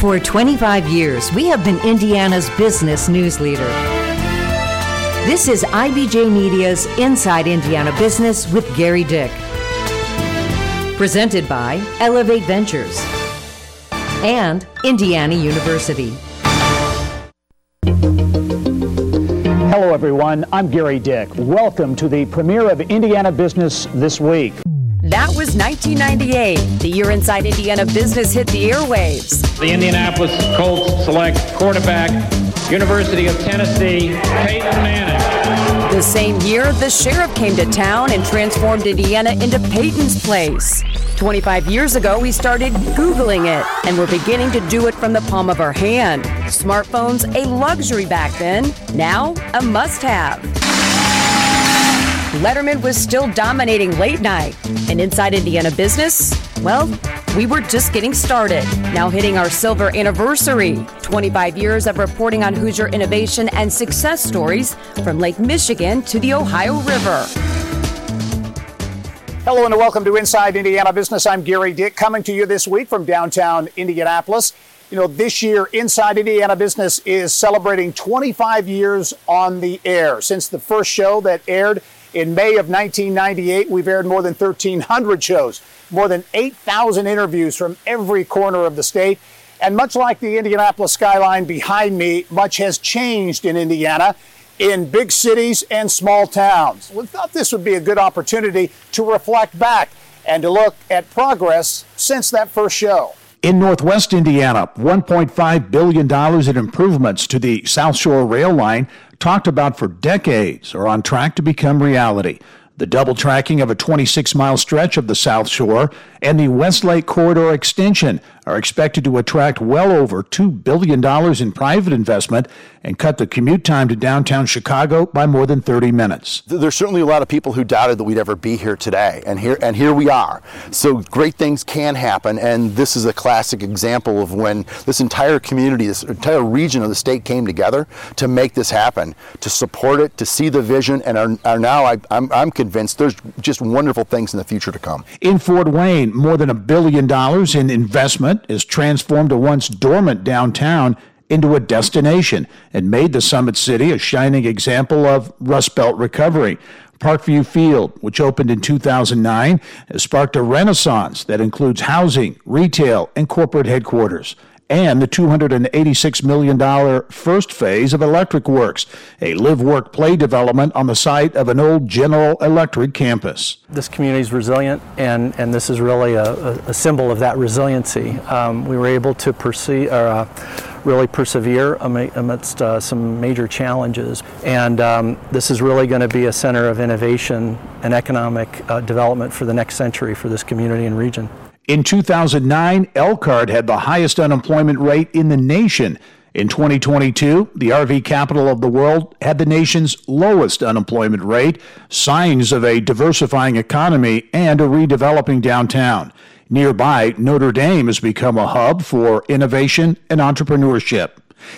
For 25 years, we have been Indiana's business news leader. This is IBJ Media's Inside Indiana Business with Gary Dick. Presented by Elevate Ventures and Indiana University. Hello, everyone. I'm Gary Dick. Welcome to the premiere of Indiana Business This Week. That was 1998, the year Inside Indiana Business hit the airwaves. The Indianapolis Colts select quarterback, University of Tennessee, Peyton Manning. The same year, the sheriff came to town and transformed Indiana into Peyton's place. 25 years ago, we started Googling it, and we're beginning to do it from the palm of our hand. Smartphones, a luxury back then, now a must have. Letterman was still dominating late night. And inside Indiana business, well, we were just getting started. Now hitting our silver anniversary 25 years of reporting on Hoosier innovation and success stories from Lake Michigan to the Ohio River. Hello and welcome to Inside Indiana Business. I'm Gary Dick coming to you this week from downtown Indianapolis. You know, this year, Inside Indiana Business is celebrating 25 years on the air. Since the first show that aired in May of 1998, we've aired more than 1,300 shows, more than 8,000 interviews from every corner of the state. And much like the Indianapolis skyline behind me, much has changed in Indiana, in big cities and small towns. We thought this would be a good opportunity to reflect back and to look at progress since that first show. In Northwest Indiana, $1.5 billion in improvements to the South Shore rail line talked about for decades are on track to become reality. The double tracking of a 26 mile stretch of the South Shore and the West Lake Corridor extension are expected to attract well over $2 billion in private investment and cut the commute time to downtown Chicago by more than 30 minutes. There's certainly a lot of people who doubted that we'd ever be here today, and here, and here we are. So great things can happen, and this is a classic example of when this entire community, this entire region of the state came together to make this happen, to support it, to see the vision, and are, are now, I, I'm, I'm convinced there's just wonderful things in the future to come. In Fort Wayne, more than a billion dollars in investment is transformed a once dormant downtown into a destination and made the Summit City a shining example of Rust Belt recovery. Parkview Field, which opened in 2009, has sparked a renaissance that includes housing, retail, and corporate headquarters and the $286 million first phase of Electric Works, a live work play development on the site of an old General Electric campus. This community is resilient, and, and this is really a, a symbol of that resiliency. Um, we were able to pursue, uh, really persevere amidst uh, some major challenges, and um, this is really going to be a center of innovation and economic uh, development for the next century for this community and region. In 2009, Elkhart had the highest unemployment rate in the nation. In 2022, the RV capital of the world had the nation's lowest unemployment rate, signs of a diversifying economy and a redeveloping downtown. Nearby, Notre Dame has become a hub for innovation and entrepreneurship.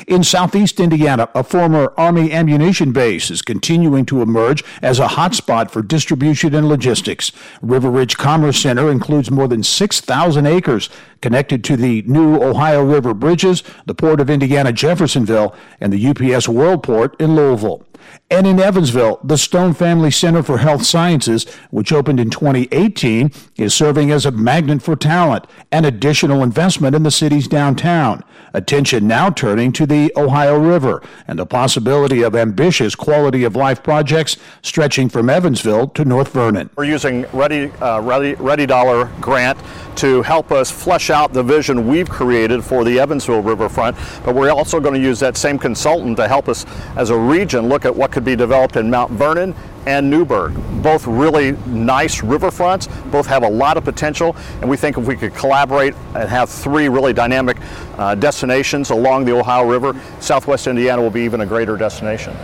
In southeast Indiana, a former Army ammunition base is continuing to emerge as a hotspot for distribution and logistics. River Ridge Commerce Center includes more than 6,000 acres connected to the new Ohio River bridges, the Port of Indiana Jeffersonville, and the UPS Worldport in Louisville. And in Evansville, the Stone Family Center for Health Sciences, which opened in 2018, is serving as a magnet for talent and additional investment in the city's downtown. Attention now turning to the Ohio River and the possibility of ambitious quality of life projects stretching from Evansville to North Vernon. We're using READI, uh, READI, READI Dollar grant to help us flesh out the vision we've created for the Evansville riverfront, but we're also going to use that same consultant to help us as a region look at what could be developed in Mount Vernon and Newburgh. Both really nice riverfronts, both have a lot of potential, and we think if we could collaborate and have three really dynamic uh, destinations along the Ohio River, Southwest Indiana will be even a greater destination.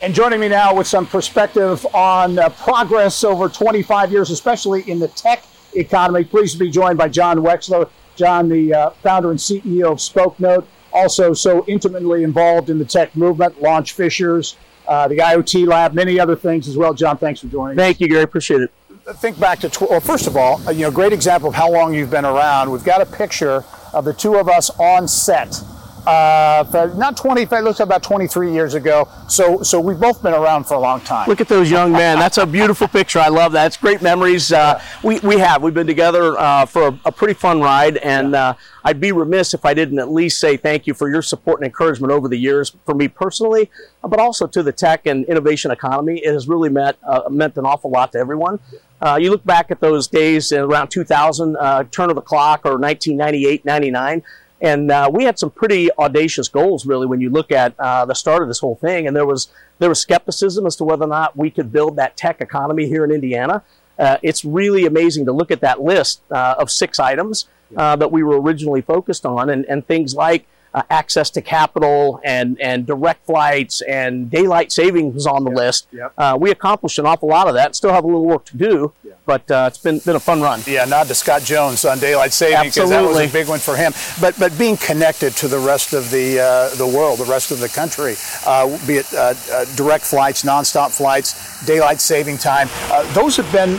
And joining me now with some perspective on uh, progress over 25 years, especially in the tech economy, pleased to be joined by John Wechsler. John, the uh, founder and CEO of SpokeNote, also so intimately involved in the tech movement, Launch Fishers, uh, the IoT Lab, many other things as well. John, thanks for joining. Thank you, Gary. Appreciate it. Think back to, tw- well, first of all, you know, great example of how long you've been around. We've got a picture of the two of us on set uh, not 20, it looks about 23 years ago. So, so we've both been around for a long time. Look at those young men. That's a beautiful picture. I love that. It's great memories. Uh, we, we have. We've been together uh, for a, a, pretty fun ride, and uh, I'd be remiss if I didn't at least say thank you for your support and encouragement over the years for me personally, but also to the tech and innovation economy. It has really meant, uh, meant an awful lot to everyone. Uh, you look back at those days around 2000, uh, turn of the clock, or 1998, 99. And uh, we had some pretty audacious goals, really, when you look at uh, the start of this whole thing. And there was there was skepticism as to whether or not we could build that tech economy here in Indiana. Uh, it's really amazing to look at that list uh, of six items uh, that we were originally focused on, and, and things like uh, access to capital and, and direct flights and daylight savings on the yep. list. Yep. Uh, we accomplished an awful lot of that. Still have a little work to do, but uh, it's been been a fun run. Yeah, nod to Scott Jones on daylight savings because that was a big one for him. But but being connected to the rest of the uh, the world, the rest of the country, uh, be it uh, direct flights, nonstop flights, daylight saving time, those have been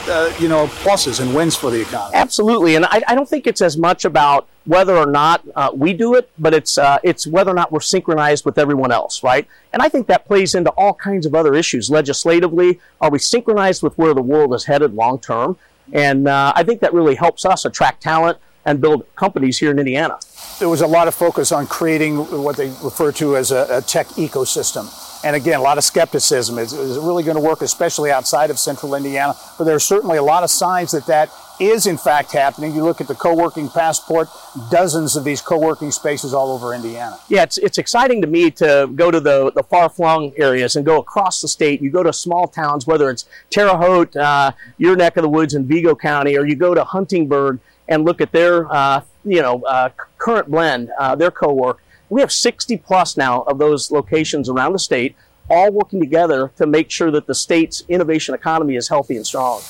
you know pluses and wins for the economy. Absolutely, and I, I don't think it's as much about whether or not uh, we do it, but it's uh, it's whether or not we're synchronized with everyone else, right? And I think that plays into all kinds of other issues. Legislatively, are we synchronized with where the world is headed long term? And uh, I think that really helps us attract talent and build companies here in Indiana. There was a lot of focus on creating what they refer to as a, a tech ecosystem. And again, a lot of skepticism. Is, is it really going to work, especially outside of central Indiana? But there are certainly a lot of signs that that is in fact happening. You look at the co-working passport, dozens of these co-working spaces all over Indiana. Yeah, it's, it's exciting to me to go to the, the far-flung areas and go across the state. You go to small towns, whether it's Terre Haute, uh, your neck of the woods in Vigo County, or you go to Huntingburg and look at their, uh, you know, uh, current blend, uh, their co-work. We have 60 plus now of those locations around the state, all working together to make sure that the state's innovation economy is healthy and strong.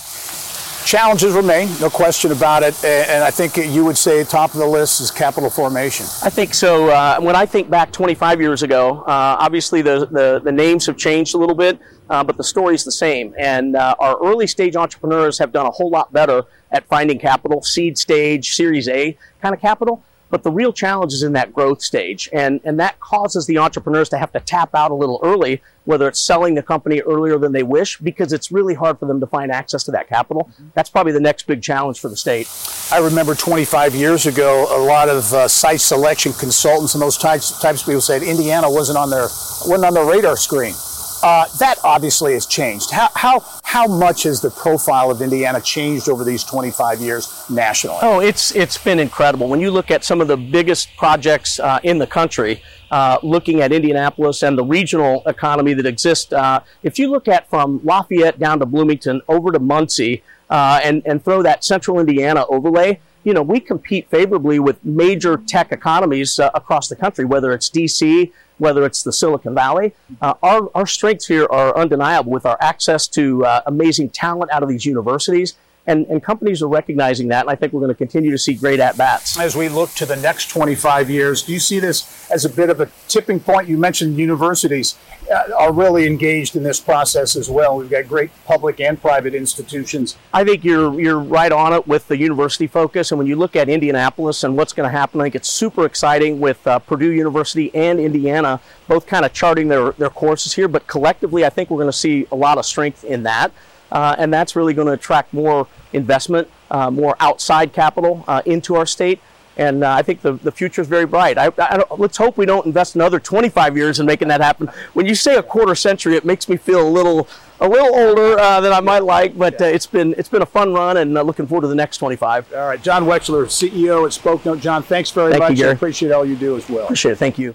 Challenges remain, no question about it. And I think you would say top of the list is capital formation. I think so. Uh, when I think back 25 years ago, uh, obviously the, the, the, names have changed a little bit, uh, but the story is the same. And uh, our early stage entrepreneurs have done a whole lot better at finding capital, seed stage, Series A kind of capital. But the real challenge is in that growth stage. And, and that causes the entrepreneurs to have to tap out a little early, whether it's selling the company earlier than they wish, because it's really hard for them to find access to that capital. That's probably the next big challenge for the state. I remember 25 years ago, a lot of uh, site selection consultants and those types, types of people said Indiana wasn't on their, wasn't on their radar screen. Uh, that obviously has changed. How, how, how much has the profile of Indiana changed over these 25 years nationally? Oh, it's, it's been incredible. When you look at some of the biggest projects uh, in the country, uh, looking at Indianapolis and the regional economy that exists, uh, if you look at from Lafayette down to Bloomington over to Muncie uh, and, and throw that central Indiana overlay, you know, we compete favorably with major tech economies uh, across the country, whether it's DC, whether it's the Silicon Valley. Uh, our, our strengths here are undeniable with our access to uh, amazing talent out of these universities. And, and, companies are recognizing that, and I think we're going to continue to see great at bats. As we look to the next 25 years, do you see this as a bit of a tipping point? You mentioned universities. Uh, are really engaged in this process as well. We've got great public and private institutions. I think you're you're right on it with the university focus. And when you look at Indianapolis and what's going to happen, I think it's super exciting with uh, Purdue University and Indiana both kind of charting their their courses here. But collectively, I think we're going to see a lot of strength in that, uh, and that's really going to attract more investment, uh, more outside capital uh, into our state. And uh, I think the, the future is very bright. I, I let's hope we don't invest another 25 years in making that happen. When you say a quarter century, it makes me feel a little a little older uh, than I might like, but uh, it's been it's been a fun run, and uh, looking forward to the next 25. All right, John Wechsler, CEO at SpokeNote. John, thanks very Thank much. You, I appreciate all you do as well. Appreciate it. Thank you.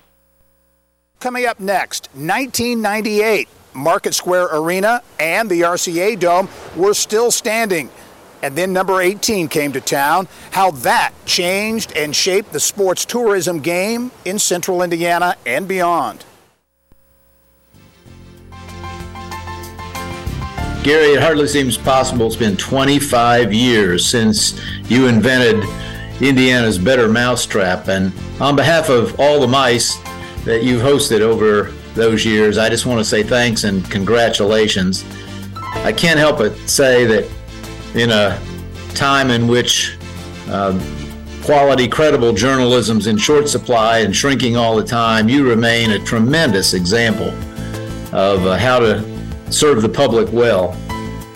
Coming up next, 1998, Market Square Arena and the RCA Dome were still standing and then number 18 came to town, how that changed and shaped the sports tourism game in central Indiana and beyond. Gary, it hardly seems possible it's been 25 years since you invented Indiana's Better Mousetrap. And on behalf of all the mice that you've hosted over those years, I just want to say thanks and congratulations. I can't help but say that in a time in which uh, quality, credible journalism's in short supply and shrinking all the time, you remain a tremendous example of uh, how to serve the public well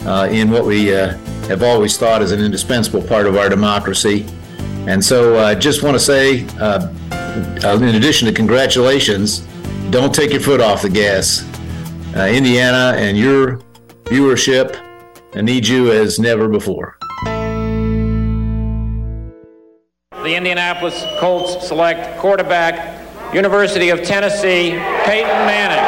uh, in what we uh, have always thought is an indispensable part of our democracy. And so I uh, just want to say, uh, in addition to congratulations, don't take your foot off the gas. Uh, Indiana and your viewership I need you as never before. The Indianapolis Colts select quarterback, University of Tennessee, Peyton Manning.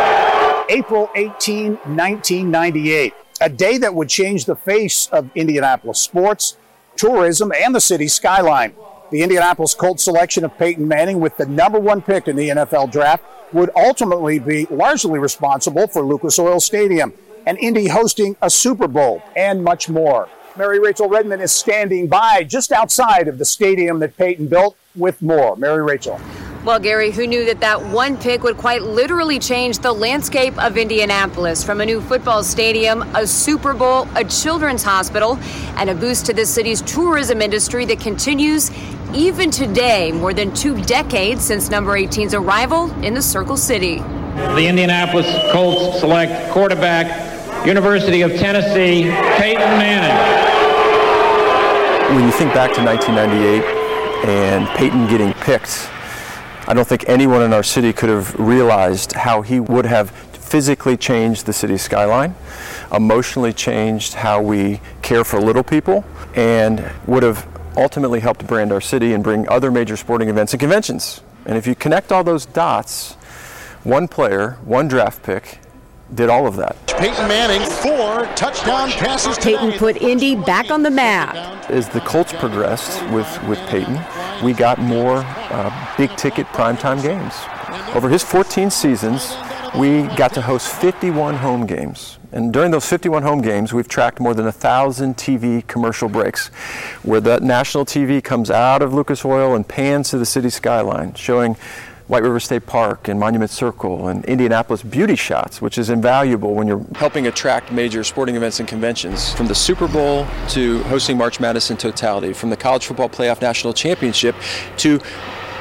April 18, 1998, a day that would change the face of Indianapolis sports, tourism, and the city's skyline. The Indianapolis Colts selection of Peyton Manning with the number one pick in the NFL draft would ultimately be largely responsible for Lucas Oil Stadium and Indy hosting a Super Bowl and much more. Mary Rachel Redmond is standing by just outside of the stadium that Peyton built with more. Mary Rachel. Well, Gary, who knew that that one pick would quite literally change the landscape of Indianapolis from a new football stadium, a Super Bowl, a children's hospital, and a boost to the city's tourism industry that continues even today, more than two decades since number 18's arrival in the Circle City. The Indianapolis Colts select quarterback, University of Tennessee, Peyton Manning. When you think back to 1998 and Peyton getting picked, I don't think anyone in our city could have realized how he would have physically changed the city's skyline, emotionally changed how we care for little people, and would have ultimately helped brand our city and bring other major sporting events and conventions. And if you connect all those dots, one player, one draft pick, did all of that. Peyton Manning, four touchdown passes. Peyton put Indy back on the map. As the Colts progressed with, with Peyton, we got more uh, big ticket primetime games. Over his 14 seasons, we got to host 51 home games. And during those 51 home games, we've tracked more than a thousand TV commercial breaks where the national TV comes out of Lucas Oil and pans to the city skyline, showing White River State Park and Monument Circle and Indianapolis beauty shots, which is invaluable when you're helping attract major sporting events and conventions. From the Super Bowl to hosting March Madness in totality, from the College Football Playoff National Championship to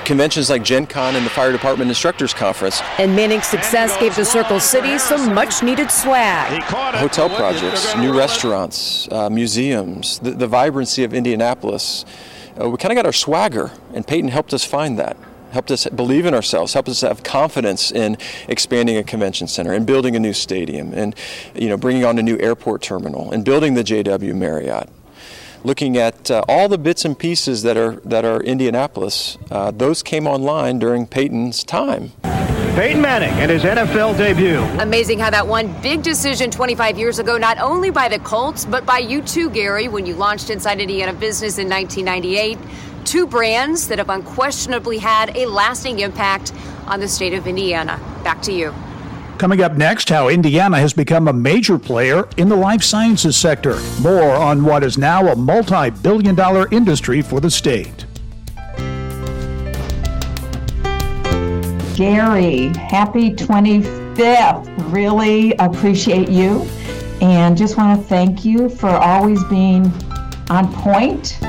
conventions like Gen Con and the Fire Department Instructors Conference. And Manning's success gave the Circle City some much needed swag. Hotel projects, new restaurants, uh, museums, the, the, vibrancy of Indianapolis. Uh, we kind of got our swagger, and Peyton helped us find that helped us believe in ourselves, helped us have confidence in expanding a convention center and building a new stadium and you know bringing on a new airport terminal and building the JW Marriott. Looking at uh, all the bits and pieces that are that are Indianapolis, uh, those came online during Peyton's time. Peyton Manning and his NFL debut. Amazing how that one big decision 25 years ago, not only by the Colts, but by you too, Gary, when you launched Inside Indiana Business in 1998 two brands that have unquestionably had a lasting impact on the state of Indiana. Back to you. Coming up next, how Indiana has become a major player in the life sciences sector. More on what is now a multi billion dollar industry for the state. Gary, happy 25th. Really appreciate you and just want to thank you for always being on point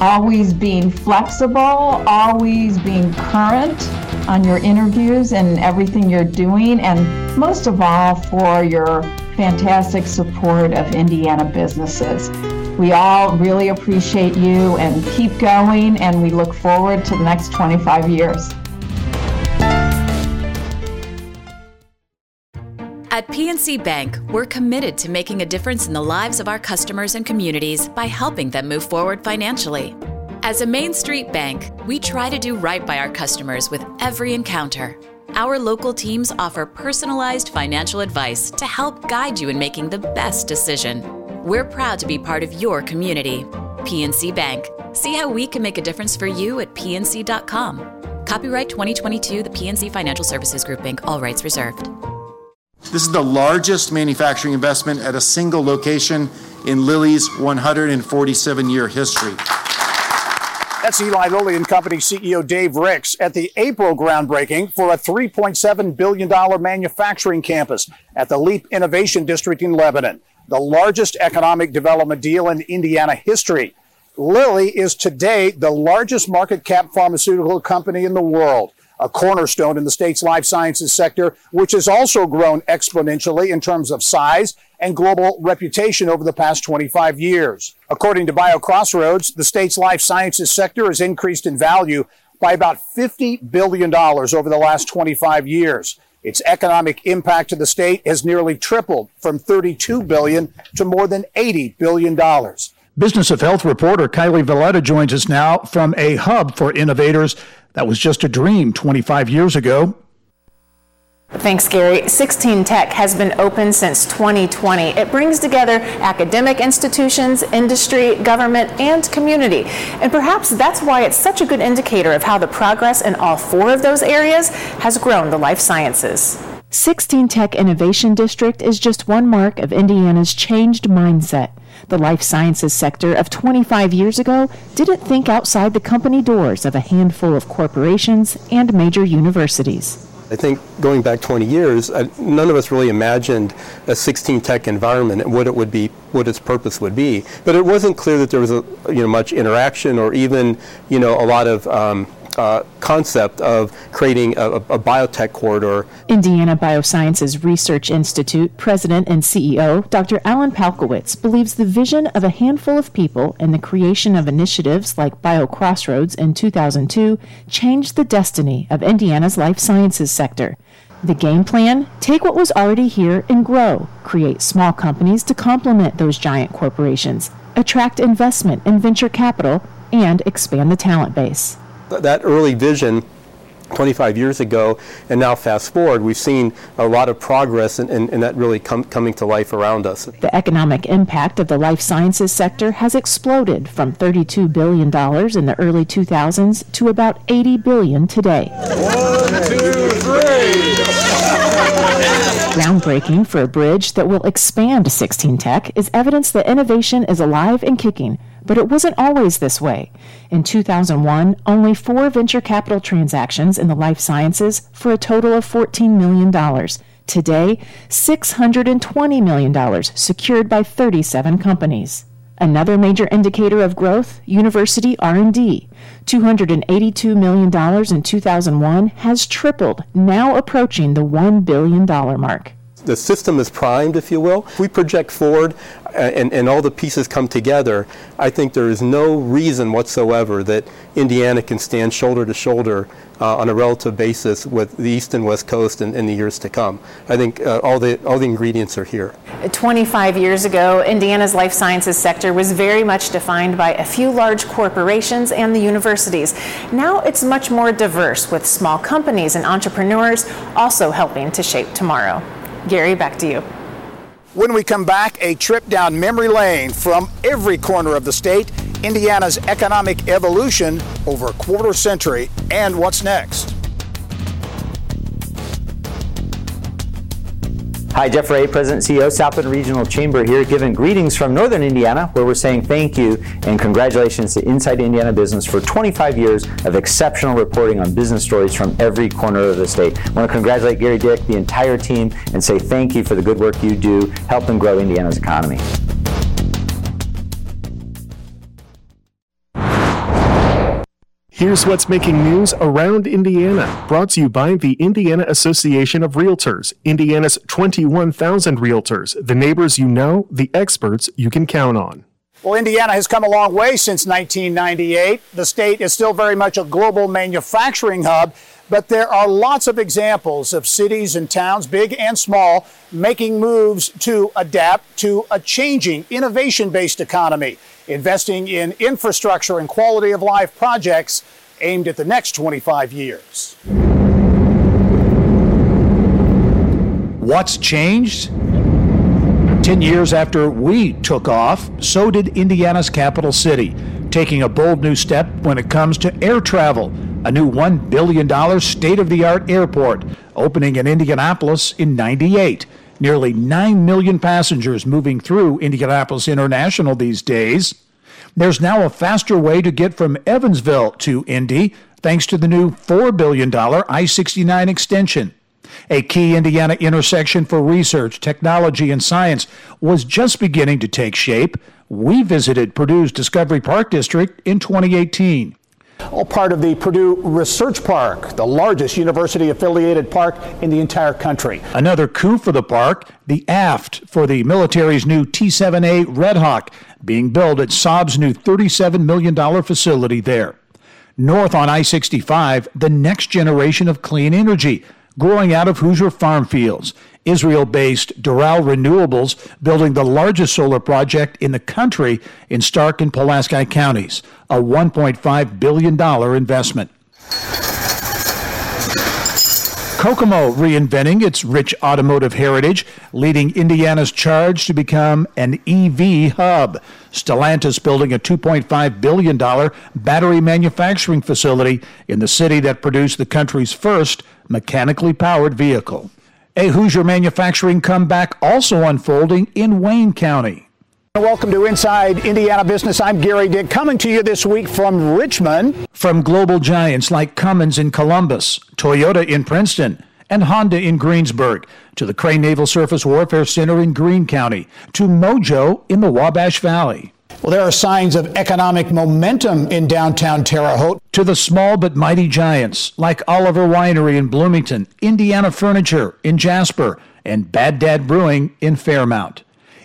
always being flexible, always being current on your interviews and everything you're doing, and most of all for your fantastic support of Indiana businesses. We all really appreciate you and keep going, and we look forward to the next 25 years. At PNC Bank, we're committed to making a difference in the lives of our customers and communities by helping them move forward financially. As a Main Street bank, we try to do right by our customers with every encounter. Our local teams offer personalized financial advice to help guide you in making the best decision. We're proud to be part of your community. PNC Bank. See how we can make a difference for you at pnc.com. Copyright 2022, the PNC Financial Services Group Inc., all rights reserved. This is the largest manufacturing investment at a single location in Lilly's 147 year history. That's Eli Lilly and Company CEO Dave Ricks at the April groundbreaking for a $3.7 billion manufacturing campus at the LEAP Innovation District in Lebanon, the largest economic development deal in Indiana history. Lilly is today the largest market cap pharmaceutical company in the world, a cornerstone in the state's life sciences sector, which has also grown exponentially in terms of size and global reputation over the past 25 years. According to BioCrossroads, the state's life sciences sector has increased in value by about $50 billion over the last 25 years. Its economic impact to the state has nearly tripled from 32 billion to more than 80 billion dollars. Business of Health reporter Kylie Veleta joins us now from a hub for innovators that was just a dream 25 years ago. Thanks, Gary. 16 Tech has been open since 2020. It brings together academic institutions, industry, government, and community. And perhaps that's why it's such a good indicator of how the progress in all four of those areas has grown the life sciences. 16 Tech Innovation District is just one mark of Indiana's changed mindset. The life sciences sector of 25 years ago didn't think outside the company doors of a handful of corporations and major universities. I think going back 20 years, uh, none of us really imagined a 16 tech environment and what it would be, what its purpose would be. But it wasn't clear that there was a, you know much interaction or even you know a lot of um, uh, concept of creating a, a, biotech corridor. Indiana Biosciences Research Institute president and CEO Dr. Alan Palkowitz believes the vision of a handful of people and the creation of initiatives like BioCrossroads in 2002 changed the destiny of Indiana's life sciences sector. The game plan take what was already here and grow, create small companies to complement those giant corporations, attract investment and venture capital, and expand the talent base that early vision 25 years ago, and now fast forward, we've seen a lot of progress and, and, and that really com- coming to life around us. The economic impact of the life sciences sector has exploded from $32 billion in the early 2000s to about 80 billion today. One, two, three. Groundbreaking for a bridge that will expand 16 Tech is evidence that innovation is alive and kicking but it wasn't always this way. In 2001, only four venture capital transactions in the life sciences for a total of $14 million. Today, $620 million secured by 37 companies. Another major indicator of growth, university R&D. $282 million in 2001 has tripled, now approaching the $1 billion mark the system is primed, if you will. If we project forward uh, and, and all the pieces come together, I think there is no reason whatsoever that Indiana can stand shoulder to shoulder uh, on a relative basis with the East and West Coast in, in the years to come. I think uh, all, the, all the ingredients are here. 25 years ago, Indiana's life sciences sector was very much defined by a few large corporations and the universities. Now it's much more diverse, with small companies and entrepreneurs also helping to shape tomorrow. Gary, back to you. When we come back, a trip down memory lane from every corner of the state, Indiana's economic evolution over a quarter century, and what's next. Hi, Jeff Rea, President CEO, South Bend Regional Chamber here, giving greetings from Northern Indiana, where we're saying thank you and congratulations to Inside Indiana Business for 25 years of exceptional reporting on business stories from every corner of the state. I want to congratulate Gary Dick, the entire team, and say thank you for the good work you do helping grow Indiana's economy. Here's what's making news around Indiana, brought to you by the Indiana Association of Realtors, Indiana's 21,000 realtors, the neighbors you know, the experts you can count on. Well, Indiana has come a long way since 1998. The state is still very much a global manufacturing hub, but there are lots of examples of cities and towns, big and small, making moves to adapt to a changing, innovation based economy investing in infrastructure and quality of life projects aimed at the next 25 years. What's changed? Ten years after we took off, so did Indiana's capital city, taking a bold new step when it comes to air travel. A new $1 billion state of the art airport opening in Indianapolis in 98. Nearly 9 million passengers moving through Indianapolis International these days. There's now a faster way to get from Evansville to Indy thanks to the new $4 billion I 69 extension. A key Indiana intersection for research, technology, and science was just beginning to take shape We visited Purdue's Discovery Park District in 2018. All part of the Purdue Research Park, the largest university affiliated park in the entire country. Another coup for the park, the aft for the military's new T 7A Red Hawk, being built at Saab's new $37 million facility there. North on I 65, the next generation of clean energy growing out of Hoosier farm fields. Israel based Doral Renewables building the largest solar project in the country in Stark and Pulaski counties, a $1.5 billion investment. Kokomo reinventing its rich automotive heritage, leading Indiana's charge to become an EV hub. Stellantis building a $2.5 billion battery manufacturing facility in the city that produced the country's first mechanically powered vehicle. A Hoosier manufacturing comeback also unfolding in Wayne County. Welcome to Inside Indiana Business. I'm Gary Dick, coming to you this week from Richmond. From global giants like Cummins in Columbus, Toyota in Princeton, and Honda in Greensburg, to the Crane Naval Surface Warfare Center in Greene County, to Mojo in the Wabash Valley. Well, there are signs of economic momentum in downtown Terre Haute. To the small but mighty giants like Oliver Winery in Bloomington, Indiana Furniture in Jasper, and Bad Dad Brewing in Fairmount.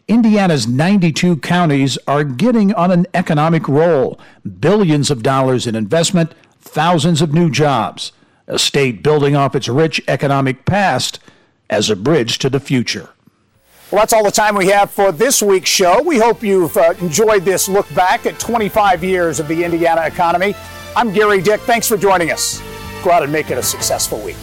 Indiana's 92 counties are getting on an economic roll. Billions of dollars in investment, thousands of new jobs. A state building off its rich economic past as a bridge to the future. Well, that's all the time we have for this week's show. We hope you've uh, enjoyed this look back at 25 years of the Indiana economy. I'm Gary Dick. Thanks for joining us. Go out and make it a successful week.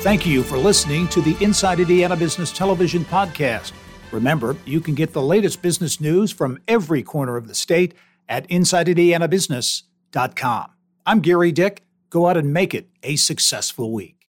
Thank you for listening to the Inside Indiana Business Television podcast. Remember, you can get the latest business news from every corner of the state at InsideIndianaBusiness.com. I'm Gary Dick. Go out and make it a successful week.